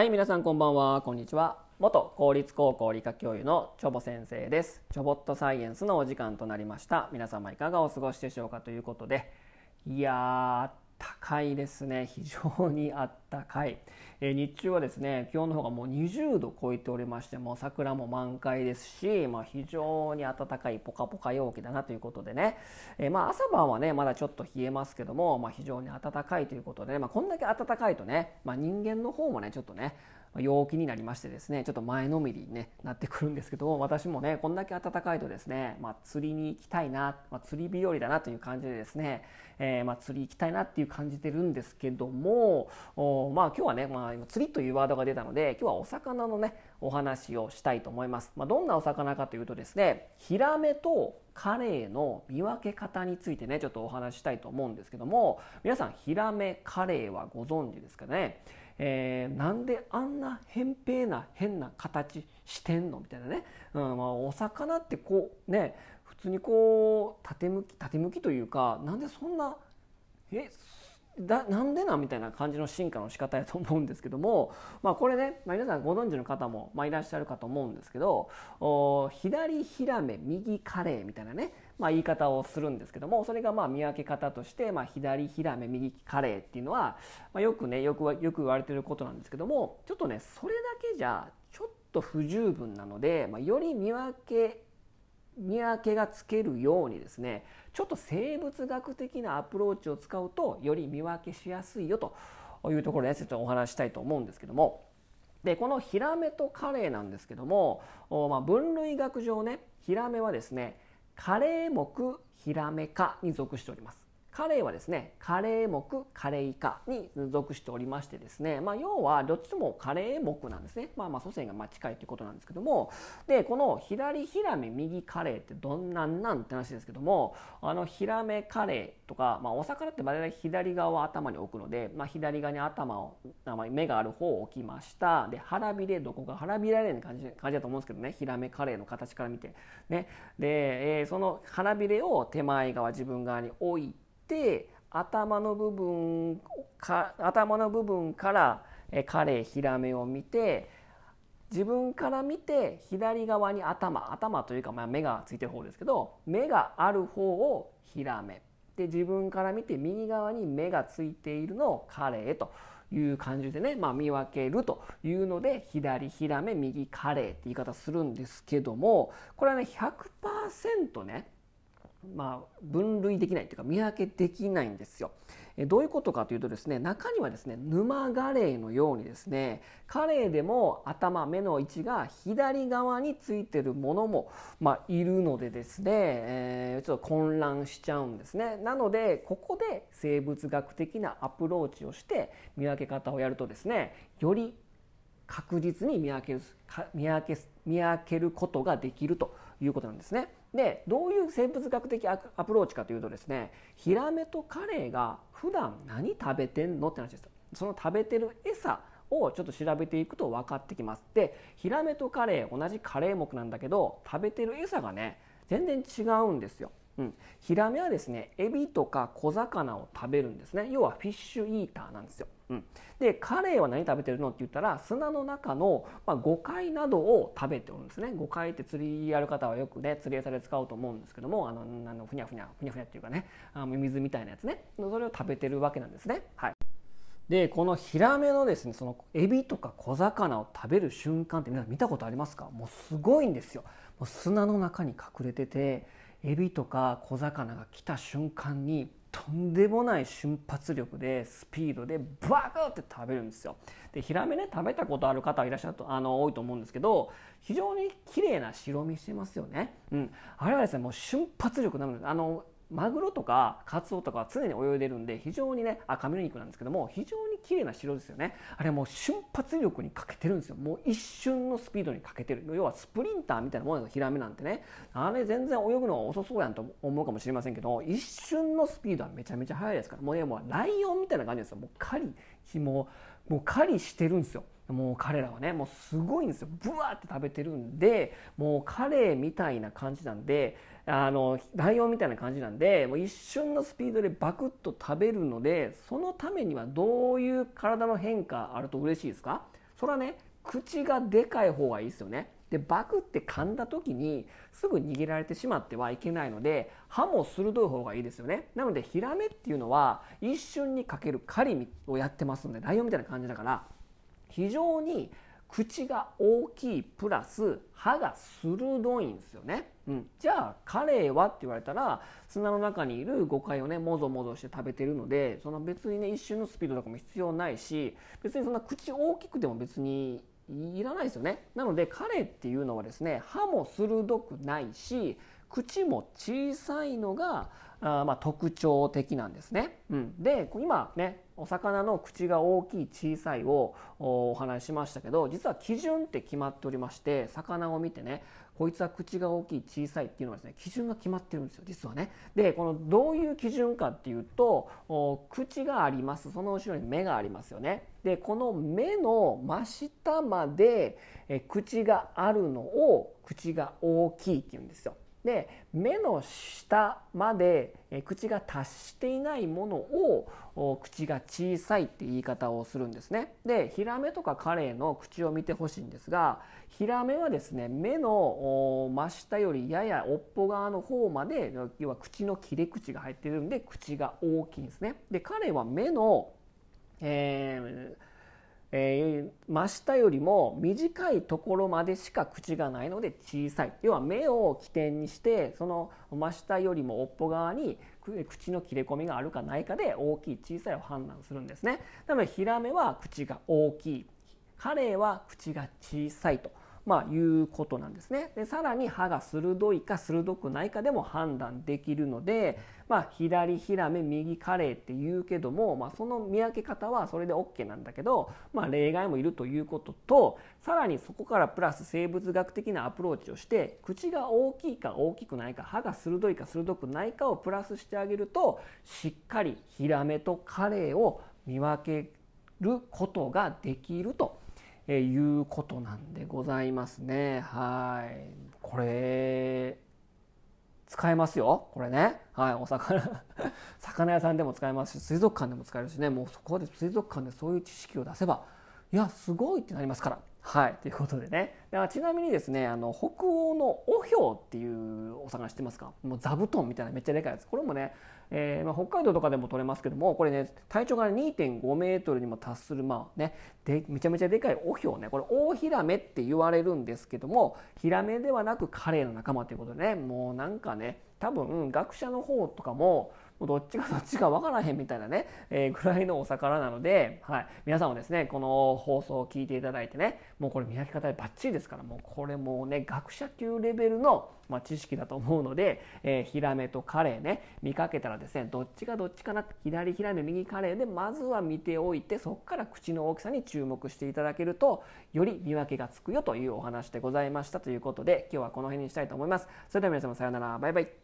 はい皆さんこんばんは。こんにちは。元公立高校理科教諭のチョボ先生です。チョボットサイエンスのお時間となりました。皆様いかがお過ごしでしょうかということで。いやー高いですね。非常にあったかい、えー、日中はですね今日の方がもう20度超えておりましても桜も満開ですし、まあ、非常に暖かいポカポカ陽気だなということでね、えー、まあ朝晩はねまだちょっと冷えますけども、まあ、非常に暖かいということで、ね、まあ、こんだけ暖かいとね、まあ、人間の方もねちょっとね陽気になりましてですねちょっと前のめりに、ね、なってくるんですけども私もねこんだけ暖かいとですね、まあ、釣りに行きたいな、まあ、釣り日和だなという感じでですね、えー、まあ、釣り行きたいなっていう感じてるんですけどもまあ今日はね、まあ、今釣りというワードが出たので今日はお魚のねお話をしたいと思います、まあ、どんなお魚かというとですねヒラメとカレイの見分け方についてねちょっとお話したいと思うんですけども皆さんヒラメカレイはご存知ですかね？えー、なんであんな扁平な変な形してんの？みたいなね、うんまあ、お魚ってこうね普通にこう縦向き縦向きというかなんでそんなえだなんでなみたいな感じの進化の仕方やと思うんですけども、まあ、これね、まあ、皆さんご存知の方も、まあ、いらっしゃるかと思うんですけど左ヒラメ右カレーみたいなねまあ、言い方をするんですけどもそれがまあ見分け方として、まあ、左ヒラメ右カレーっていうのは、まあ、よくねよくよく言われてることなんですけどもちょっとねそれだけじゃちょっと不十分なので、まあ、より見分け見分けがつけるようにですねちょっと生物学的なアプローチを使うとより見分けしやすいよというところで、ちょっとお話したいと思うんですけどもでこのヒラメとカレイなんですけども、まあ、分類学上ねヒラメはですねカレイ目ヒラメ科に属しております。カレイはですねカレー目カレイ科に属しておりましてですね、まあ、要はどっちもカレー目なんですね。まあまあ祖先が近いということなんですけども。でこの左ヒラメ右カレーってどんなんなんって話ですけどもあのヒラメカレーとか、まあ、お魚って大体左側を頭に置くので、まあ、左側に頭を目がある方を置きました。で腹びれどこか腹びれの感じ感じだと思うんですけどね。ヒラメカレーの形から見て。ね。で、えー、その腹びれを手前側自分側に置いてて頭の部分か頭の部分からカレイヒラメを見て自分から見て左側に頭頭というかま目がついてる方ですけど目がある方をヒラメ。で自分から見て右側に目がついているのをカレイという感じでね、まあ、見分けるというので左ヒラメ右カレイって言い方するんですけどもこれはね100%ねまあ、分類できないというか見分けできないんですよ。どういうことかというとですね中にはですね沼ガレイのようにですねカレイでも頭目の位置が左側についてるものも、まあ、いるのでですね、えー、ちょっと混乱しちゃうんですねなのでここで生物学的なアプローチをして見分け方をやるとですねより確実に見分ける見分け見分けることができるということなんですね。でどういう生物学的アプローチかというとですねヒラメとカレイが普段何食べてんのって話です。その食べてる餌をちょっと調べていくと分かってきます。でヒラメとカレイ同じカレイ目なんだけど食べてる餌がね全然違うんですよ。うん、ヒラメはですねエビとか小魚を食べるんですね。要はフィッシュイーターなんですよ、うん、でカレイは何食べてるのって言ったら砂の中の、まあ、ゴカイなどを食べておるんですね。ゴカイって釣りやる方はよくね釣り餌で使うと思うんですけどもあのあのふにゃふにゃふにゃふにゃっていうかねあの水みたいなやつね。それを食べてるわけなんですね。はい。でこのヒラメのですねそのエビとか小魚を食べる瞬間って皆さん見たことありますか？もうすごいんですよ。もう砂の中に隠れててエビとか小魚が来た瞬間にとんでもない瞬発力でスピードでバーって食べるんですよ。でヒラメね食べたことある方いらっしゃるとあの多いと思うんですけど非常に綺麗な白身してますよね。うん、あれはですねもう瞬発力なのであのマグロとかカツオとかは常に泳いでるんで非常にね赤身の肉なんですけども非常に綺麗な城ですよね。あれもう瞬発力に欠けてるんですよ。もう一瞬のスピードに欠けてる。要はスプリンターみたいなものですヒラメなんてね。あれ全然泳ぐの遅そうやんと思うかもしれませんけど一瞬のスピードはめちゃめちゃ速いですから。もうねもうライオンみたいな感じですよ。もう狩りもうもう狩りしてるんですよ。もう彼らはねもうすごいんですよ。ブワーって食べてるんでもうカレーみたいな感じなんであのライオンみたいな感じなんでもう一瞬のスピードでバクッと食べるのでそのためにはどういう体の変化あると嬉しいですか？それはね口がでかい方がいいですよね。でバクって噛んだ時にすぐ逃げられてしまってはいけないので歯も鋭い方がいいですよね。なのでヒラメっていうのは一瞬にかける狩りをやってますのでライオンみたいな感じだから非常に口が大きいプラス歯が鋭いんですよね、うん、じゃあカレイはって言われたら砂の中にいるゴカイをねもぞもぞして食べてるのでその別にね一瞬のスピードとかも必要ないし別にそんな口大きくても別にいらないですよね。なのでカレイっていうのはですね歯も鋭くないし口も小さいのがあまあ特徴的なんですね。うん、で今ねお魚の口が大きい小さいをお話ししましたけど実は基準って決まっておりまして魚を見てねこいつは口が大きい小さいっていうのはですね基準が決まってるんですよ実はね。でこのどういう基準かっていうと口がありますその後ろに目がありますよね。でこの目の真下までえ口があるのを口が大きいっていうんですよ。で目の下まで口が達していないものを口が小さいって言い方をするんですね。でヒラメとかカレイの口を見てほしいんですがヒラメはですね目の真下よりやや尾っぽ側の方まで要は口の切れ口が入っているんで口が大きいんですね。でカレイは目の、えーえー、真下よりも短いところまでしか口がないので小さい。要は目を起点にしてその真下よりも尾っぽ側に口の切れ込みがあるかないかで大きい小さいを判断するんですね。なのでヒラメは口が大きい。カレイは口が小さいと。まあ、いうことなんですね。でさらに歯が鋭いか鋭くないかでも判断できるので、まあ、左ヒラメ右カレイって言うけども、まあ、その見分け方はそれで OK なんだけど、まあ、例外もいるということとさらにそこからプラス生物学的なアプローチをして口が大きいか大きくないか歯が鋭いか鋭くないかをプラスしてあげるとしっかりヒラメとカレイを見分けることができると。えいうことなんでございますね。はい。これ、使えますよ。これね。はい。お魚、魚屋さんでも使えますし、水族館でも使えるしね。もうそこで水族館でそういう知識を出せば、いや、すごいってなりますから。はい。ということでね。ちなみにですね、あの、北欧のオヒョウっていうお魚知ってますか？もう座布団みたいなめっちゃでかいやつ。これもね、えー、まあ、北海道とかでも取れますけどもこれね体長が2.5メートルにも達するまあねでめちゃめちゃでかいオヒョウね。これオオヒラメって言われるんですけどもヒラメではなくカレイの仲間ということでねもうなんかね多分学者の方とかもどっちが どっちか分からへんみたいなね、えー、ぐらいのお魚なので、はい、皆さんもですねこの放送を聞いていただいてねもうこれ見分け方でバッチリですからもうこれもうね学者級レベルの、まあ、知識だと思うので、えー、ヒラメとカレイね。見かけたらですねどっちがどっちかな。左ヒラメ右カレーでまずは見ておいてそこから口の大きさに注目していただけるとより見分けがつくよというお話でございましたということで今日はこの辺にしたいと思います。それでは皆様さようなら。バイバイ。